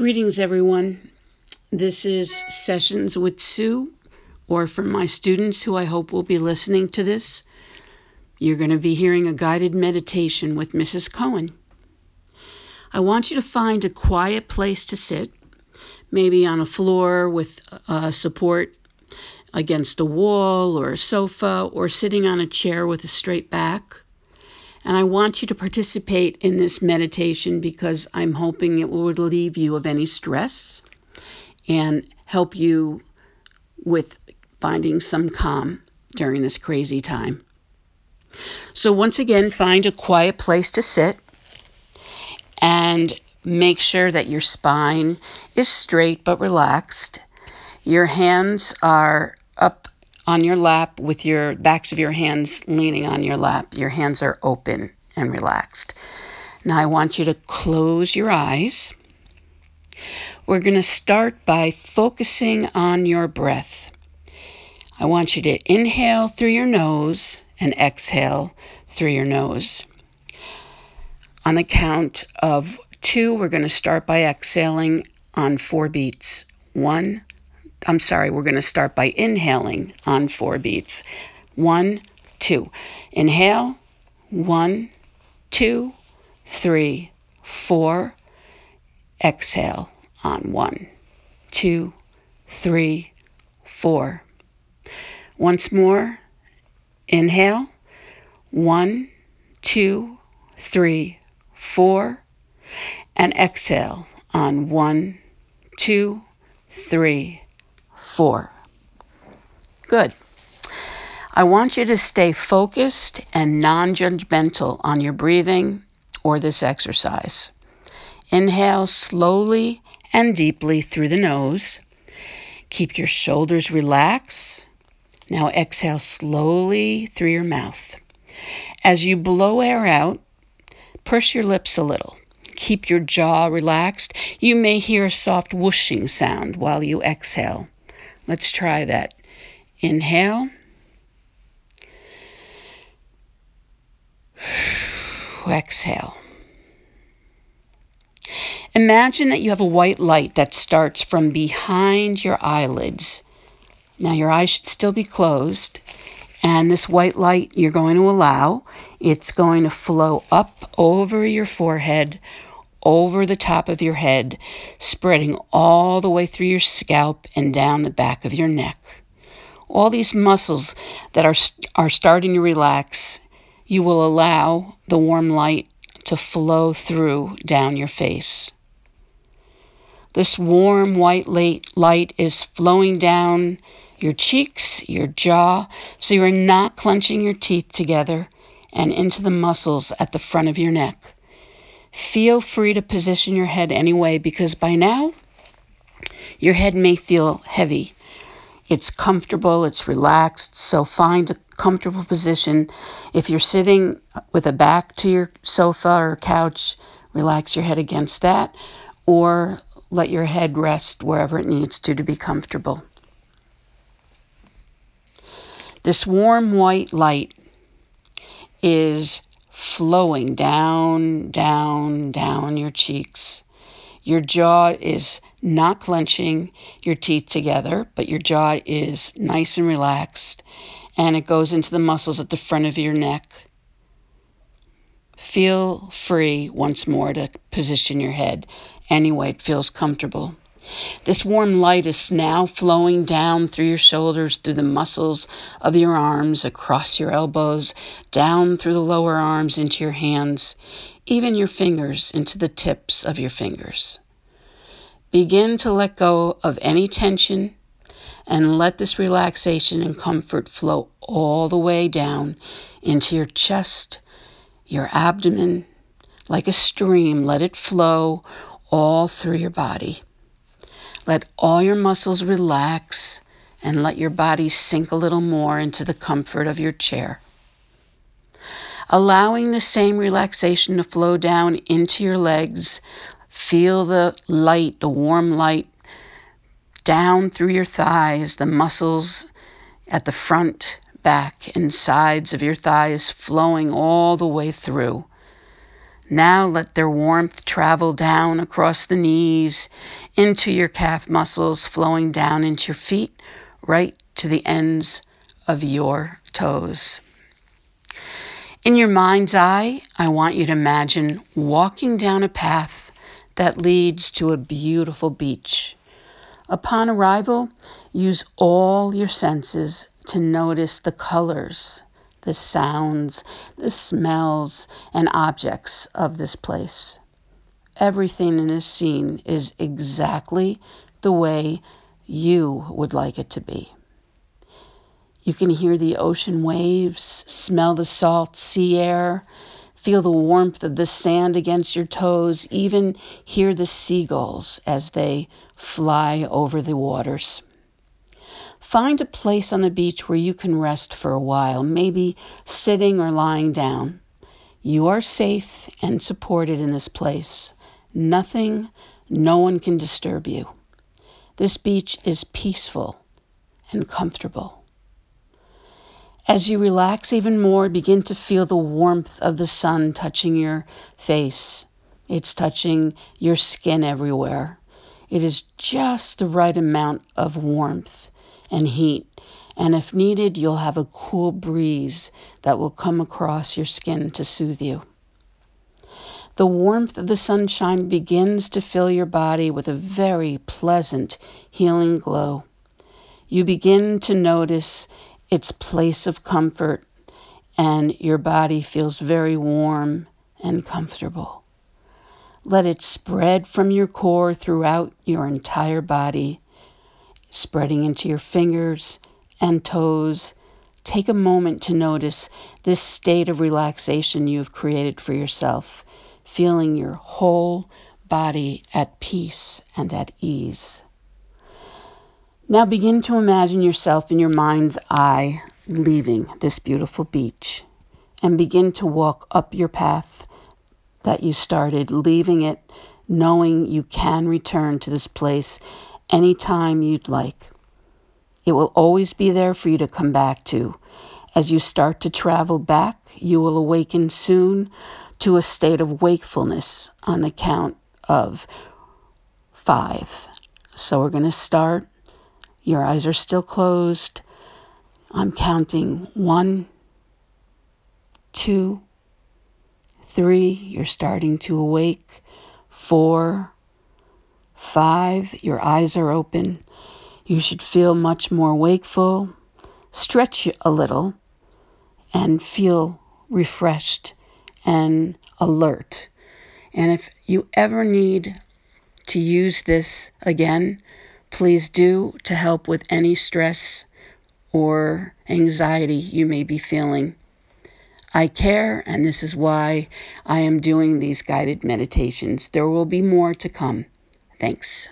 Greetings, everyone. This is Sessions with Sue, or for my students who I hope will be listening to this, you're going to be hearing a guided meditation with Mrs. Cohen. I want you to find a quiet place to sit, maybe on a floor with uh, support against a wall or a sofa, or sitting on a chair with a straight back. And I want you to participate in this meditation because I'm hoping it will relieve you of any stress and help you with finding some calm during this crazy time. So, once again, find a quiet place to sit and make sure that your spine is straight but relaxed. Your hands are up on your lap with your backs of your hands leaning on your lap. Your hands are open and relaxed. Now I want you to close your eyes. We're going to start by focusing on your breath. I want you to inhale through your nose and exhale through your nose. On the count of two, we're going to start by exhaling on four beats. One, I'm sorry, we're going to start by inhaling on four beats. One, two. Inhale. One, two, three, four. Exhale on one, two, three, four. Once more. Inhale. One, two, three, four. And exhale on one, two, three, four. Good. I want you to stay focused and non judgmental on your breathing or this exercise. Inhale slowly and deeply through the nose. Keep your shoulders relaxed. Now exhale slowly through your mouth. As you blow air out, purse your lips a little. Keep your jaw relaxed. You may hear a soft whooshing sound while you exhale. Let's try that. Inhale. Exhale. Imagine that you have a white light that starts from behind your eyelids. Now, your eyes should still be closed, and this white light you're going to allow, it's going to flow up over your forehead, over the top of your head, spreading all the way through your scalp and down the back of your neck. All these muscles that are, are starting to relax, you will allow the warm light to flow through down your face. This warm white light is flowing down your cheeks, your jaw, so you are not clenching your teeth together and into the muscles at the front of your neck. Feel free to position your head anyway because by now your head may feel heavy. It's comfortable, it's relaxed, so find a comfortable position. If you're sitting with a back to your sofa or couch, relax your head against that or let your head rest wherever it needs to to be comfortable. This warm white light is flowing down, down, down your cheeks. Your jaw is not clenching your teeth together, but your jaw is nice and relaxed, and it goes into the muscles at the front of your neck. Feel free once more to position your head any way it feels comfortable. This warm light is now flowing down through your shoulders, through the muscles of your arms, across your elbows, down through the lower arms into your hands, even your fingers into the tips of your fingers. Begin to let go of any tension and let this relaxation and comfort flow all the way down into your chest, your abdomen, like a stream. Let it flow all through your body. Let all your muscles relax and let your body sink a little more into the comfort of your chair. Allowing the same relaxation to flow down into your legs, feel the light, the warm light, down through your thighs, the muscles at the front, back, and sides of your thighs flowing all the way through. Now let their warmth travel down across the knees, into your calf muscles, flowing down into your feet, right to the ends of your toes. In your mind's eye, I want you to imagine walking down a path that leads to a beautiful beach. Upon arrival, use all your senses to notice the colors, the sounds, the smells, and objects of this place. Everything in this scene is exactly the way you would like it to be. You can hear the ocean waves, smell the salt sea air, feel the warmth of the sand against your toes, even hear the seagulls as they fly over the waters. Find a place on the beach where you can rest for a while, maybe sitting or lying down. You are safe and supported in this place. Nothing, no one can disturb you. This beach is peaceful and comfortable. As you relax even more, begin to feel the warmth of the sun touching your face. It's touching your skin everywhere. It is just the right amount of warmth and heat. And if needed, you'll have a cool breeze that will come across your skin to soothe you. The warmth of the sunshine begins to fill your body with a very pleasant, healing glow. You begin to notice its place of comfort, and your body feels very warm and comfortable. Let it spread from your core throughout your entire body spreading into your fingers and toes. Take a moment to notice this state of relaxation you've created for yourself, feeling your whole body at peace and at ease. Now begin to imagine yourself in your mind's eye leaving this beautiful beach and begin to walk up your path that you started, leaving it knowing you can return to this place anytime you'd like. It will always be there for you to come back to. As you start to travel back, you will awaken soon to a state of wakefulness on the count of five. So we're going to start. Your eyes are still closed. I'm counting one, two, three. You're starting to awake. Four, Five, your eyes are open. You should feel much more wakeful. Stretch a little and feel refreshed and alert. And if you ever need to use this again, please do to help with any stress or anxiety you may be feeling. I care, and this is why I am doing these guided meditations. There will be more to come. Thanks.